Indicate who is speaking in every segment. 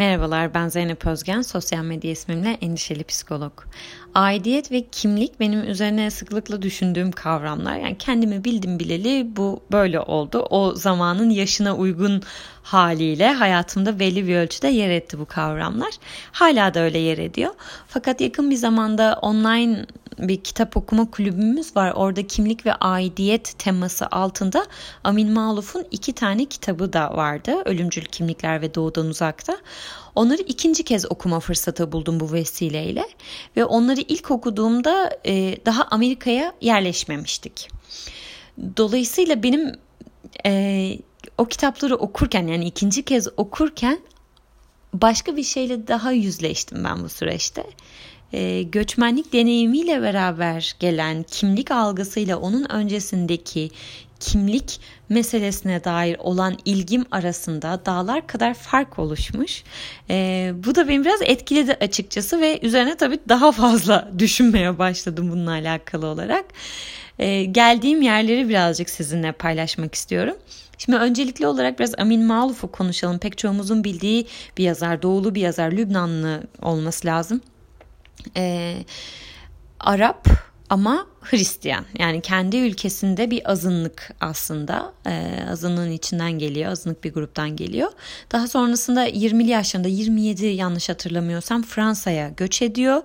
Speaker 1: Merhabalar ben Zeynep Özgen, sosyal medya ismimle endişeli psikolog. Aidiyet ve kimlik benim üzerine sıklıkla düşündüğüm kavramlar. Yani kendimi bildim bileli bu böyle oldu. O zamanın yaşına uygun haliyle hayatımda belli bir ölçüde yer etti bu kavramlar. Hala da öyle yer ediyor. Fakat yakın bir zamanda online bir kitap okuma kulübümüz var. Orada kimlik ve aidiyet teması altında Amin Maluf'un iki tane kitabı da vardı. Ölümcül Kimlikler ve Doğudan Uzakta. Onları ikinci kez okuma fırsatı buldum bu vesileyle ve onları ilk okuduğumda e, daha Amerika'ya yerleşmemiştik. Dolayısıyla benim e, o kitapları okurken yani ikinci kez okurken başka bir şeyle daha yüzleştim ben bu süreçte e, göçmenlik deneyimiyle beraber gelen kimlik algısıyla onun öncesindeki kimlik meselesine dair olan ilgim arasında dağlar kadar fark oluşmuş. E, bu da beni biraz etkiledi açıkçası ve üzerine tabii daha fazla düşünmeye başladım bununla alakalı olarak. E, geldiğim yerleri birazcık sizinle paylaşmak istiyorum. Şimdi öncelikli olarak biraz Amin Maluf'u konuşalım. Pek çoğumuzun bildiği bir yazar, doğulu bir yazar, Lübnanlı olması lazım e, Arap ama Hristiyan. Yani kendi ülkesinde bir azınlık aslında. E, azınlığın içinden geliyor azınlık bir gruptan geliyor. Daha sonrasında 20'li yaşlarında 27 yanlış hatırlamıyorsam Fransa'ya göç ediyor.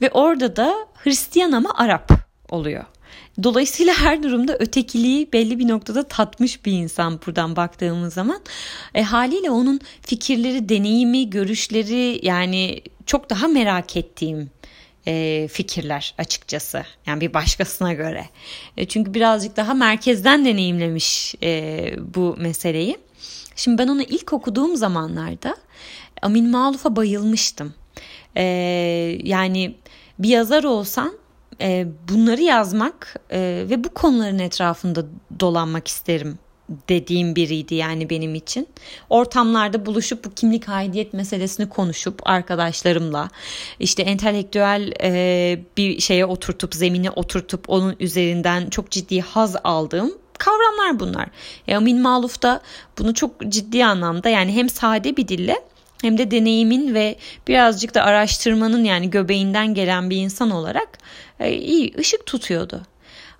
Speaker 1: Ve orada da Hristiyan ama Arap oluyor. Dolayısıyla her durumda ötekiliği belli bir noktada tatmış bir insan buradan baktığımız zaman. E, haliyle onun fikirleri, deneyimi, görüşleri yani çok daha merak ettiğim e, fikirler açıkçası. Yani bir başkasına göre. E, çünkü birazcık daha merkezden deneyimlemiş e, bu meseleyi. Şimdi ben onu ilk okuduğum zamanlarda Amin Maluf'a bayılmıştım. E, yani bir yazar olsan e, bunları yazmak e, ve bu konuların etrafında dolanmak isterim dediğim biriydi yani benim için. Ortamlarda buluşup bu kimlik aidiyet meselesini konuşup arkadaşlarımla işte entelektüel e, bir şeye oturtup zemine oturtup onun üzerinden çok ciddi haz aldığım kavramlar bunlar. E, Amin Maluf da bunu çok ciddi anlamda yani hem sade bir dille hem de deneyimin ve birazcık da araştırmanın yani göbeğinden gelen bir insan olarak e, iyi ışık tutuyordu.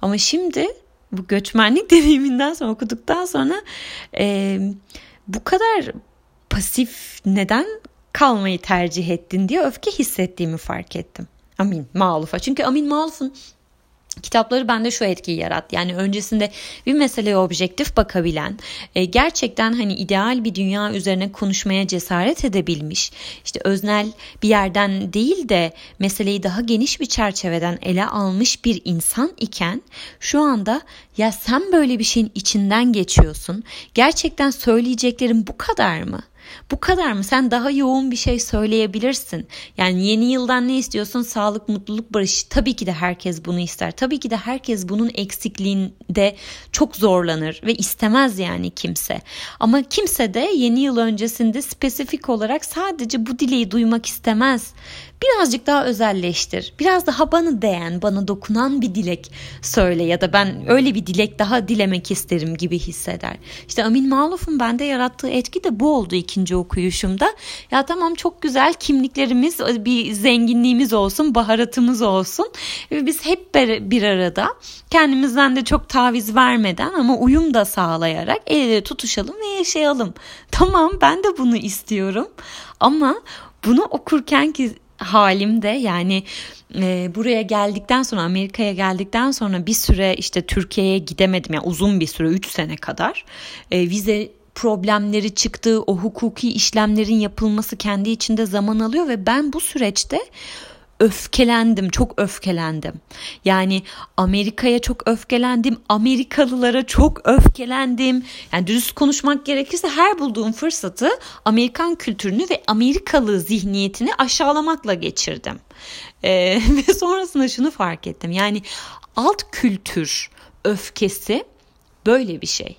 Speaker 1: Ama şimdi bu göçmenlik deneyiminden sonra okuduktan sonra e, bu kadar pasif neden kalmayı tercih ettin diye öfke hissettiğimi fark ettim. Amin Maluf'a. Çünkü Amin Maluf'un Kitapları bende şu etkiyi yarat. Yani öncesinde bir meseleye objektif bakabilen, e, gerçekten hani ideal bir dünya üzerine konuşmaya cesaret edebilmiş, işte öznel bir yerden değil de meseleyi daha geniş bir çerçeveden ele almış bir insan iken şu anda ya sen böyle bir şeyin içinden geçiyorsun. Gerçekten söyleyeceklerim bu kadar mı? Bu kadar mı? Sen daha yoğun bir şey söyleyebilirsin. Yani yeni yıldan ne istiyorsun? Sağlık, mutluluk, barış. Tabii ki de herkes bunu ister. Tabii ki de herkes bunun eksikliğinde çok zorlanır ve istemez yani kimse. Ama kimse de yeni yıl öncesinde spesifik olarak sadece bu dileği duymak istemez birazcık daha özelleştir. Biraz daha bana değen, bana dokunan bir dilek söyle ya da ben öyle bir dilek daha dilemek isterim gibi hisseder. İşte Amin Maluf'un bende yarattığı etki de bu oldu ikinci okuyuşumda. Ya tamam çok güzel kimliklerimiz, bir zenginliğimiz olsun, baharatımız olsun. Biz hep bir arada kendimizden de çok taviz vermeden ama uyum da sağlayarak el ele tutuşalım ve yaşayalım. Tamam ben de bunu istiyorum ama bunu okurken ki halimde yani e, buraya geldikten sonra Amerika'ya geldikten sonra bir süre işte Türkiye'ye gidemedim. Yani uzun bir süre 3 sene kadar. E, vize problemleri çıktı. O hukuki işlemlerin yapılması kendi içinde zaman alıyor ve ben bu süreçte öfkelendim, çok öfkelendim. Yani Amerika'ya çok öfkelendim, Amerikalılara çok öfkelendim. Yani dürüst konuşmak gerekirse her bulduğum fırsatı Amerikan kültürünü ve Amerikalı zihniyetini aşağılamakla geçirdim. Ee, ve sonrasında şunu fark ettim. Yani alt kültür öfkesi böyle bir şey.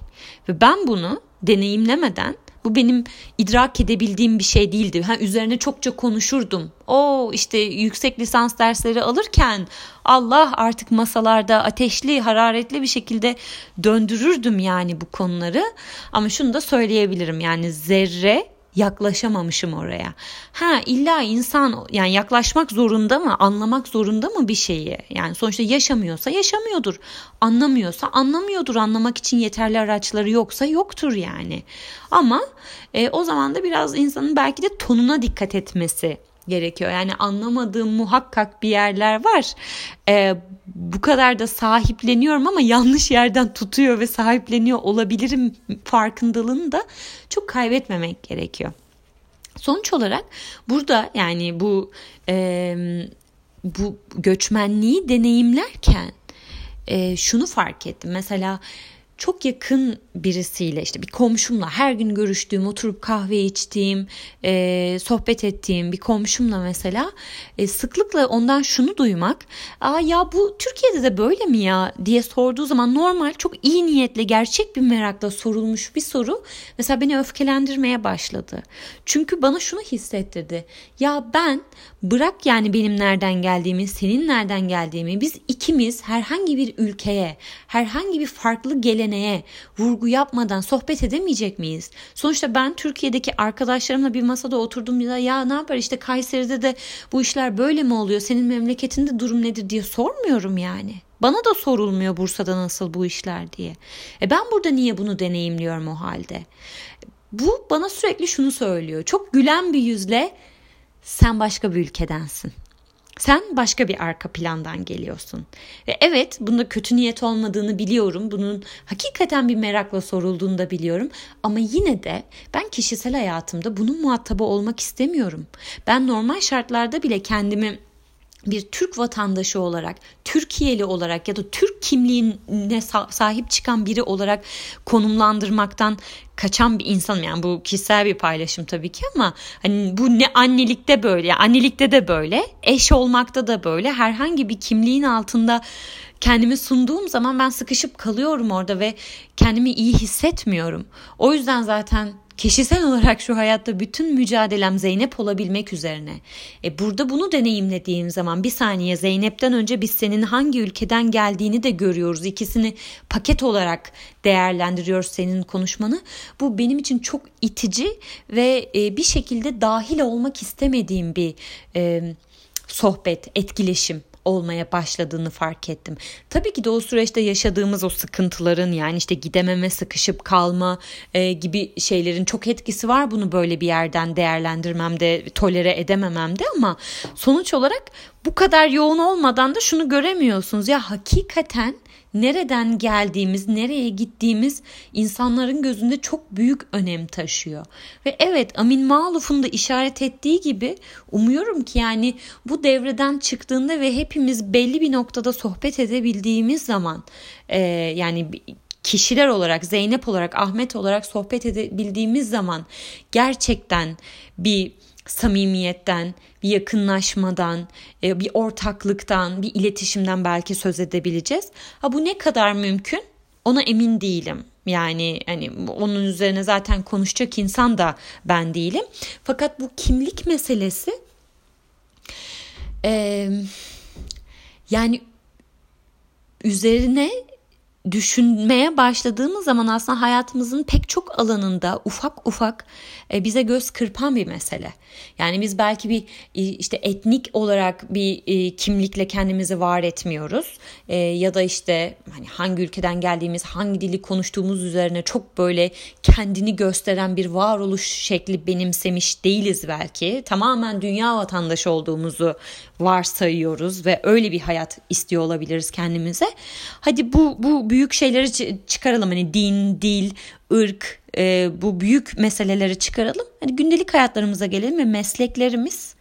Speaker 1: Ve ben bunu deneyimlemeden bu benim idrak edebildiğim bir şey değildi. Ha, üzerine çokça konuşurdum. O işte yüksek lisans dersleri alırken Allah artık masalarda ateşli, hararetli bir şekilde döndürürdüm yani bu konuları. Ama şunu da söyleyebilirim yani zerre yaklaşamamışım oraya. Ha illa insan yani yaklaşmak zorunda mı, anlamak zorunda mı bir şeyi? Yani sonuçta yaşamıyorsa yaşamıyordur. Anlamıyorsa anlamıyordur. Anlamak için yeterli araçları yoksa yoktur yani. Ama e, o zaman da biraz insanın belki de tonuna dikkat etmesi gerekiyor. Yani anlamadığım muhakkak bir yerler var. Ee, bu kadar da sahipleniyorum ama yanlış yerden tutuyor ve sahipleniyor olabilirim farkındalığını da çok kaybetmemek gerekiyor. Sonuç olarak burada yani bu e, bu göçmenliği deneyimlerken e, şunu fark ettim. Mesela çok yakın birisiyle işte bir komşumla her gün görüştüğüm, oturup kahve içtiğim, e, sohbet ettiğim bir komşumla mesela e, sıklıkla ondan şunu duymak. Aa ya bu Türkiye'de de böyle mi ya diye sorduğu zaman normal çok iyi niyetle gerçek bir merakla sorulmuş bir soru mesela beni öfkelendirmeye başladı. Çünkü bana şunu hissettirdi. Ya ben bırak yani benim nereden geldiğimi, senin nereden geldiğimi biz ikimiz herhangi bir ülkeye, herhangi bir farklı geleneğe vurgu yapmadan sohbet edemeyecek miyiz? Sonuçta ben Türkiye'deki arkadaşlarımla bir masada oturduğumda ya ne yapar işte Kayseri'de de bu işler böyle mi oluyor? Senin memleketinde durum nedir diye sormuyorum yani. Bana da sorulmuyor Bursa'da nasıl bu işler diye. E ben burada niye bunu deneyimliyorum o halde? Bu bana sürekli şunu söylüyor. Çok gülen bir yüzle sen başka bir ülkedensin. Sen başka bir arka plandan geliyorsun. Ve evet bunda kötü niyet olmadığını biliyorum. Bunun hakikaten bir merakla sorulduğunu da biliyorum. Ama yine de ben kişisel hayatımda bunun muhatabı olmak istemiyorum. Ben normal şartlarda bile kendimi bir Türk vatandaşı olarak, Türkiye'li olarak ya da Türk kimliğine sahip çıkan biri olarak konumlandırmaktan kaçan bir insanım. Yani bu kişisel bir paylaşım tabii ki ama hani bu ne annelikte böyle, annelikte de böyle, eş olmakta da böyle. Herhangi bir kimliğin altında kendimi sunduğum zaman ben sıkışıp kalıyorum orada ve kendimi iyi hissetmiyorum. O yüzden zaten Kişisel olarak şu hayatta bütün mücadelem Zeynep olabilmek üzerine. E burada bunu deneyimlediğim zaman bir saniye Zeynep'ten önce biz senin hangi ülkeden geldiğini de görüyoruz. İkisini paket olarak değerlendiriyoruz senin konuşmanı. Bu benim için çok itici ve e, bir şekilde dahil olmak istemediğim bir e, sohbet, etkileşim olmaya başladığını fark ettim. Tabii ki de o süreçte yaşadığımız o sıkıntıların yani işte gidememe, sıkışıp kalma e, gibi şeylerin çok etkisi var bunu böyle bir yerden değerlendirmemde, tolere edemememde ama sonuç olarak bu kadar yoğun olmadan da şunu göremiyorsunuz. Ya hakikaten nereden geldiğimiz, nereye gittiğimiz insanların gözünde çok büyük önem taşıyor. Ve evet Amin Maluf'un da işaret ettiği gibi umuyorum ki yani bu devreden çıktığında ve hepimiz belli bir noktada sohbet edebildiğimiz zaman e, yani kişiler olarak Zeynep olarak Ahmet olarak sohbet edebildiğimiz zaman gerçekten bir samimiyetten, bir yakınlaşmadan, e, bir ortaklıktan, bir iletişimden belki söz edebileceğiz. Ha bu ne kadar mümkün? Ona emin değilim. Yani hani onun üzerine zaten konuşacak insan da ben değilim. Fakat bu kimlik meselesi e, yani üzerine düşünmeye başladığımız zaman aslında hayatımızın pek çok alanında ufak ufak e, bize göz kırpan bir mesele. Yani biz belki bir işte etnik olarak bir e, kimlikle kendimizi var etmiyoruz e, ya da işte hani hangi ülkeden geldiğimiz, hangi dili konuştuğumuz üzerine çok böyle kendini gösteren bir varoluş şekli benimsemiş değiliz belki. Tamamen dünya vatandaşı olduğumuzu varsayıyoruz ve öyle bir hayat istiyor olabiliriz kendimize. Hadi bu bu büyük şeyleri çıkaralım hani din, dil, ırk e, bu büyük meseleleri çıkaralım. Hani gündelik hayatlarımıza gelelim ve mesleklerimiz,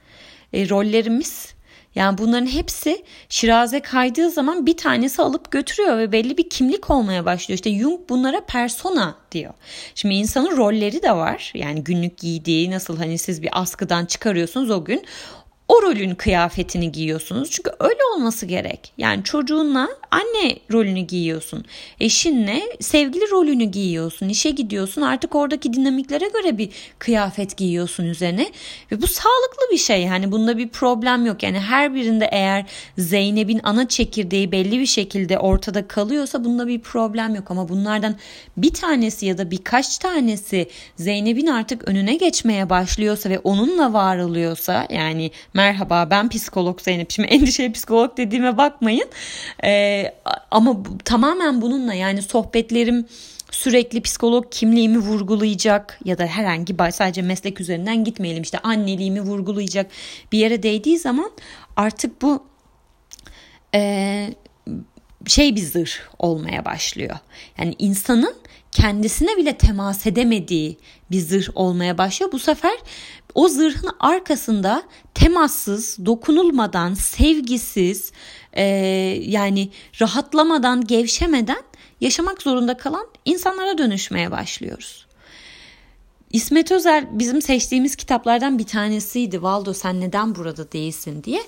Speaker 1: e, rollerimiz yani bunların hepsi şiraze kaydığı zaman bir tanesi alıp götürüyor ve belli bir kimlik olmaya başlıyor. İşte Jung bunlara persona diyor. Şimdi insanın rolleri de var. Yani günlük giydiği nasıl hani siz bir askıdan çıkarıyorsunuz o gün o rolün kıyafetini giyiyorsunuz. Çünkü öyle olması gerek. Yani çocuğunla anne rolünü giyiyorsun. Eşinle sevgili rolünü giyiyorsun. İşe gidiyorsun. Artık oradaki dinamiklere göre bir kıyafet giyiyorsun üzerine. Ve bu sağlıklı bir şey. Yani bunda bir problem yok. Yani her birinde eğer Zeynep'in ana çekirdeği belli bir şekilde ortada kalıyorsa bunda bir problem yok. Ama bunlardan bir tanesi ya da birkaç tanesi Zeynep'in artık önüne geçmeye başlıyorsa ve onunla var oluyorsa yani merhaba ben psikolog Zeynep. Şimdi endişeli psikolog dediğime bakmayın. Ee, ama bu, tamamen bununla yani sohbetlerim sürekli psikolog kimliğimi vurgulayacak ya da herhangi sadece meslek üzerinden gitmeyelim işte anneliğimi vurgulayacak bir yere değdiği zaman artık bu e, şey bir zırh olmaya başlıyor. Yani insanın kendisine bile temas edemediği bir zırh olmaya başlıyor. Bu sefer o zırhın arkasında temassız, dokunulmadan, sevgisiz, e, yani rahatlamadan, gevşemeden yaşamak zorunda kalan insanlara dönüşmeye başlıyoruz. İsmet Özel bizim seçtiğimiz kitaplardan bir tanesiydi. Valdo sen neden burada değilsin diye.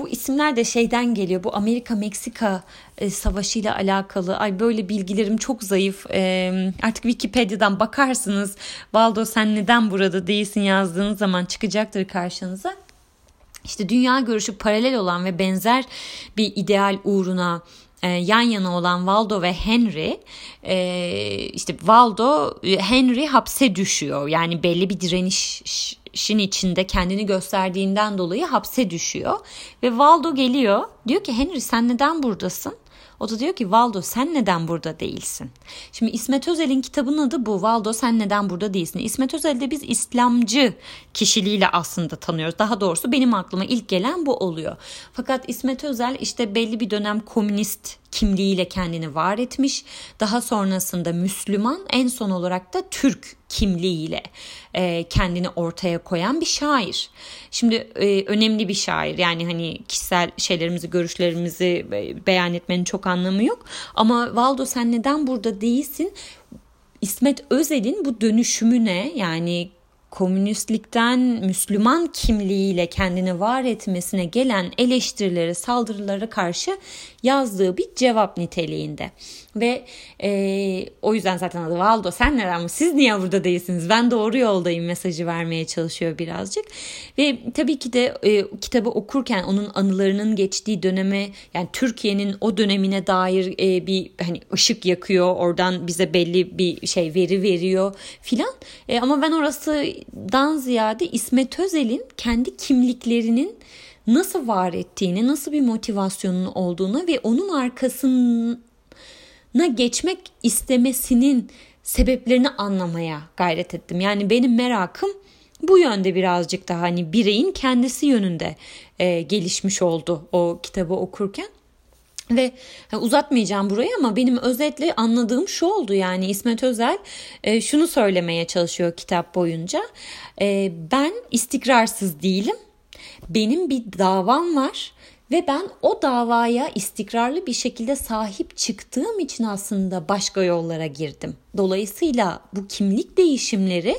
Speaker 1: Bu isimler de şeyden geliyor. Bu Amerika-Meksika e, savaşı ile alakalı. Ay böyle bilgilerim çok zayıf. E, artık Wikipedia'dan bakarsınız. Valdo sen neden burada değilsin yazdığınız zaman çıkacaktır karşınıza. İşte dünya görüşü paralel olan ve benzer bir ideal uğruna e, yan yana olan Waldo ve Henry e, işte Waldo Henry hapse düşüyor yani belli bir direnişin içinde kendini gösterdiğinden dolayı hapse düşüyor ve Waldo geliyor diyor ki Henry sen neden buradasın o da diyor ki Valdo sen neden burada değilsin? Şimdi İsmet Özel'in kitabının adı bu. Valdo sen neden burada değilsin? İsmet Özel'de biz İslamcı kişiliğiyle aslında tanıyoruz. Daha doğrusu benim aklıma ilk gelen bu oluyor. Fakat İsmet Özel işte belli bir dönem komünist kimliğiyle kendini var etmiş. Daha sonrasında Müslüman, en son olarak da Türk kimliğiyle e, kendini ortaya koyan bir şair. Şimdi e, önemli bir şair yani hani kişisel şeylerimizi, görüşlerimizi beyan etmenin çok anlamı yok. Ama Valdo sen neden burada değilsin? İsmet Özel'in bu dönüşümüne yani komünistlikten Müslüman kimliğiyle kendini var etmesine gelen eleştirilere, saldırılara karşı yazdığı bir cevap niteliğinde. Ve e, o yüzden zaten adı Valdo sen neden siz niye burada değilsiniz ben doğru yoldayım mesajı vermeye çalışıyor birazcık. Ve tabii ki de e, kitabı okurken onun anılarının geçtiği döneme yani Türkiye'nin o dönemine dair e, bir hani ışık yakıyor oradan bize belli bir şey veri veriyor filan. E, ama ben orasıdan ziyade İsmet Özel'in kendi kimliklerinin nasıl var ettiğini, nasıl bir motivasyonun olduğunu ve onun arkasına geçmek istemesinin sebeplerini anlamaya gayret ettim. Yani benim merakım bu yönde birazcık daha hani bireyin kendisi yönünde e, gelişmiş oldu o kitabı okurken. Ve uzatmayacağım burayı ama benim özetle anladığım şu oldu yani İsmet Özel e, şunu söylemeye çalışıyor kitap boyunca. E, ben istikrarsız değilim benim bir davam var ve ben o davaya istikrarlı bir şekilde sahip çıktığım için aslında başka yollara girdim. Dolayısıyla bu kimlik değişimleri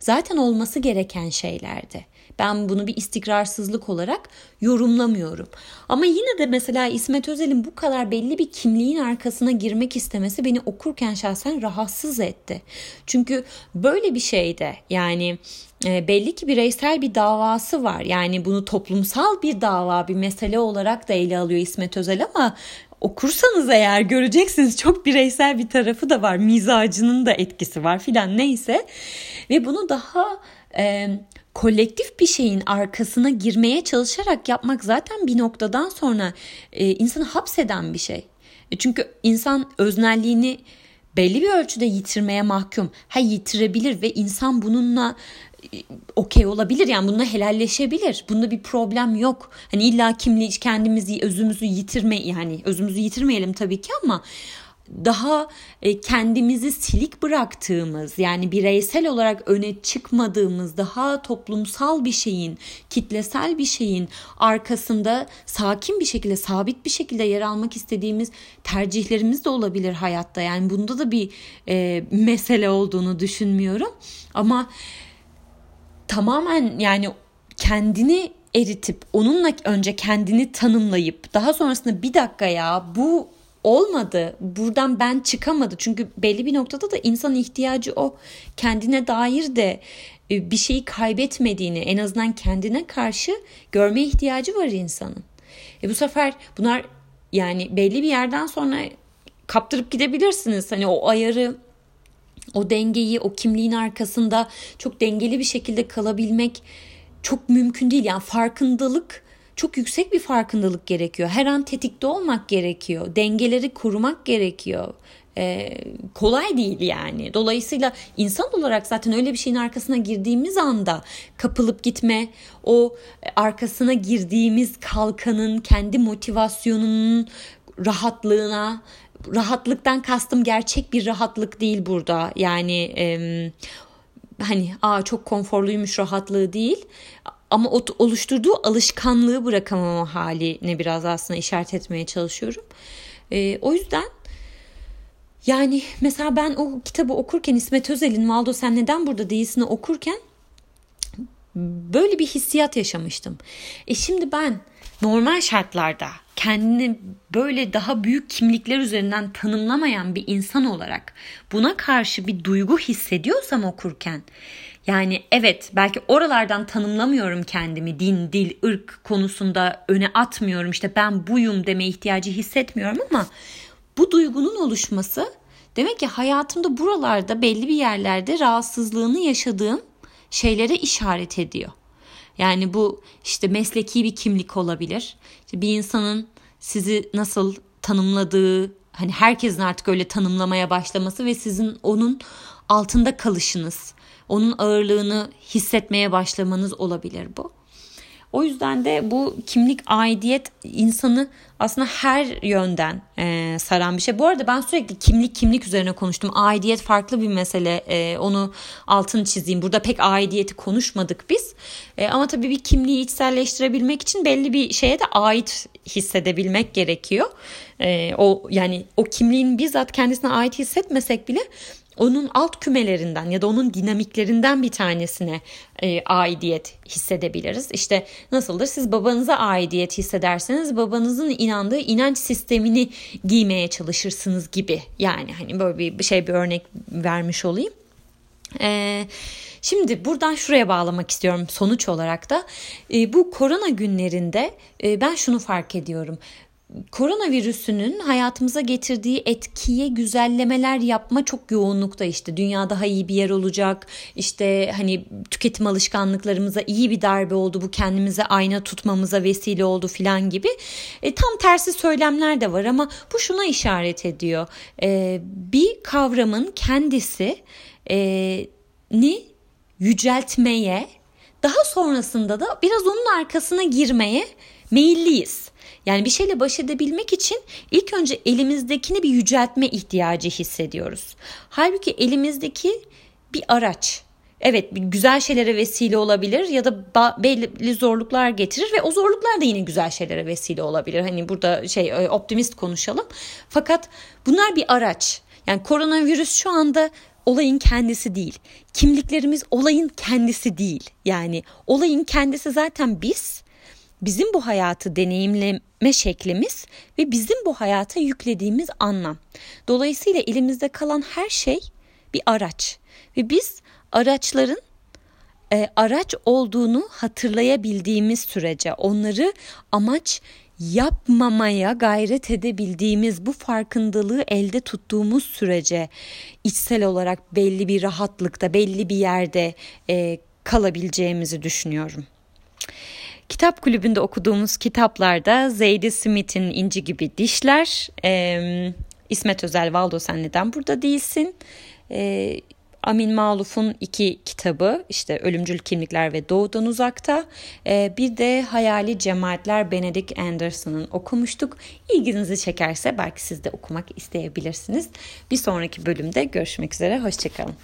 Speaker 1: zaten olması gereken şeylerdi. Ben bunu bir istikrarsızlık olarak yorumlamıyorum. Ama yine de mesela İsmet Özel'in bu kadar belli bir kimliğin arkasına girmek istemesi beni okurken şahsen rahatsız etti. Çünkü böyle bir şeyde yani e, belli ki bireysel bir davası var. Yani bunu toplumsal bir dava, bir mesele olarak da ele alıyor İsmet Özel ama okursanız eğer göreceksiniz çok bireysel bir tarafı da var. Mizacının da etkisi var filan neyse. Ve bunu daha e, kolektif bir şeyin arkasına girmeye çalışarak yapmak zaten bir noktadan sonra e, insanı hapseden bir şey. E, çünkü insan öznelliğini belli bir ölçüde yitirmeye mahkum. Ha yitirebilir ve insan bununla e, okey olabilir yani bununla helalleşebilir. Bunda bir problem yok. Hani illa kimliği kendimizi özümüzü yitirme yani özümüzü yitirmeyelim tabii ki ama daha e, kendimizi silik bıraktığımız yani bireysel olarak öne çıkmadığımız daha toplumsal bir şeyin kitlesel bir şeyin arkasında sakin bir şekilde sabit bir şekilde yer almak istediğimiz tercihlerimiz de olabilir hayatta. Yani bunda da bir e, mesele olduğunu düşünmüyorum. Ama tamamen yani kendini eritip onunla önce kendini tanımlayıp daha sonrasında bir dakika ya bu olmadı. Buradan ben çıkamadı. Çünkü belli bir noktada da insan ihtiyacı o. Kendine dair de e, bir şeyi kaybetmediğini en azından kendine karşı görme ihtiyacı var insanın. E bu sefer bunlar yani belli bir yerden sonra kaptırıp gidebilirsiniz. Hani o ayarı o dengeyi o kimliğin arkasında çok dengeli bir şekilde kalabilmek çok mümkün değil. Yani farkındalık çok yüksek bir farkındalık gerekiyor. Her an tetikte olmak gerekiyor. Dengeleri kurmak gerekiyor. Ee, kolay değil yani. Dolayısıyla insan olarak zaten öyle bir şeyin arkasına girdiğimiz anda kapılıp gitme, o arkasına girdiğimiz kalkanın kendi motivasyonunun rahatlığına, rahatlıktan kastım gerçek bir rahatlık değil burada. Yani e, hani aa çok konforluymuş rahatlığı değil ama oluşturduğu alışkanlığı bırakamama haline biraz aslında işaret etmeye çalışıyorum. E, o yüzden yani mesela ben o kitabı okurken İsmet Özel'in Valdo Sen Neden Burada Değilsin'i okurken böyle bir hissiyat yaşamıştım. E şimdi ben normal şartlarda kendini böyle daha büyük kimlikler üzerinden tanımlamayan bir insan olarak buna karşı bir duygu hissediyorsam okurken yani evet belki oralardan tanımlamıyorum kendimi din, dil, ırk konusunda öne atmıyorum işte ben buyum deme ihtiyacı hissetmiyorum ama bu duygunun oluşması demek ki hayatımda buralarda belli bir yerlerde rahatsızlığını yaşadığım şeylere işaret ediyor. Yani bu işte mesleki bir kimlik olabilir. İşte bir insanın sizi nasıl tanımladığı, hani herkesin artık öyle tanımlamaya başlaması ve sizin onun altında kalışınız, onun ağırlığını hissetmeye başlamanız olabilir bu. O yüzden de bu kimlik aidiyet insanı aslında her yönden e, saran bir şey. Bu arada ben sürekli kimlik kimlik üzerine konuştum. Aidiyet farklı bir mesele. E, onu altını çizeyim. Burada pek aidiyeti konuşmadık biz. E, ama tabii bir kimliği içselleştirebilmek için belli bir şeye de ait hissedebilmek gerekiyor. E, o yani o kimliğin bizzat kendisine ait hissetmesek bile onun alt kümelerinden ya da onun dinamiklerinden bir tanesine e, aidiyet hissedebiliriz. İşte nasıldır? Siz babanıza aidiyet hissederseniz babanızın inandığı inanç sistemini giymeye çalışırsınız gibi. Yani hani böyle bir şey bir örnek vermiş olayım. Eee Şimdi buradan şuraya bağlamak istiyorum sonuç olarak da. E, bu korona günlerinde e, ben şunu fark ediyorum koronavirüsünün hayatımıza getirdiği etkiye güzellemeler yapma çok yoğunlukta işte. Dünya daha iyi bir yer olacak işte hani tüketim alışkanlıklarımıza iyi bir darbe oldu bu kendimize ayna tutmamıza vesile oldu filan gibi. E, tam tersi söylemler de var ama bu şuna işaret ediyor. E, bir kavramın kendisi e, ni yüceltmeye daha sonrasında da biraz onun arkasına girmeye meyilliyiz. Yani bir şeyle baş edebilmek için ilk önce elimizdekini bir yüceltme ihtiyacı hissediyoruz. Halbuki elimizdeki bir araç. Evet güzel şeylere vesile olabilir ya da belli zorluklar getirir ve o zorluklar da yine güzel şeylere vesile olabilir. Hani burada şey e, optimist konuşalım. Fakat bunlar bir araç. Yani koronavirüs şu anda olayın kendisi değil. Kimliklerimiz olayın kendisi değil. Yani olayın kendisi zaten biz bizim bu hayatı deneyimleme şeklimiz ve bizim bu hayata yüklediğimiz anlam. Dolayısıyla elimizde kalan her şey bir araç ve biz araçların e, araç olduğunu hatırlayabildiğimiz sürece onları amaç yapmamaya gayret edebildiğimiz bu farkındalığı elde tuttuğumuz sürece içsel olarak belli bir rahatlıkta belli bir yerde e, kalabileceğimizi düşünüyorum. Kitap kulübünde okuduğumuz kitaplarda Zeydi Smith'in İnci gibi Dişler, e, İsmet Özel Valdo Sen Neden Burada Değilsin, e, Amin Maluf'un iki kitabı işte Ölümcül Kimlikler ve Doğudan Uzakta e, bir de Hayali Cemaatler Benedict Anderson'ın okumuştuk. İlginizi çekerse belki siz de okumak isteyebilirsiniz. Bir sonraki bölümde görüşmek üzere, hoşçakalın.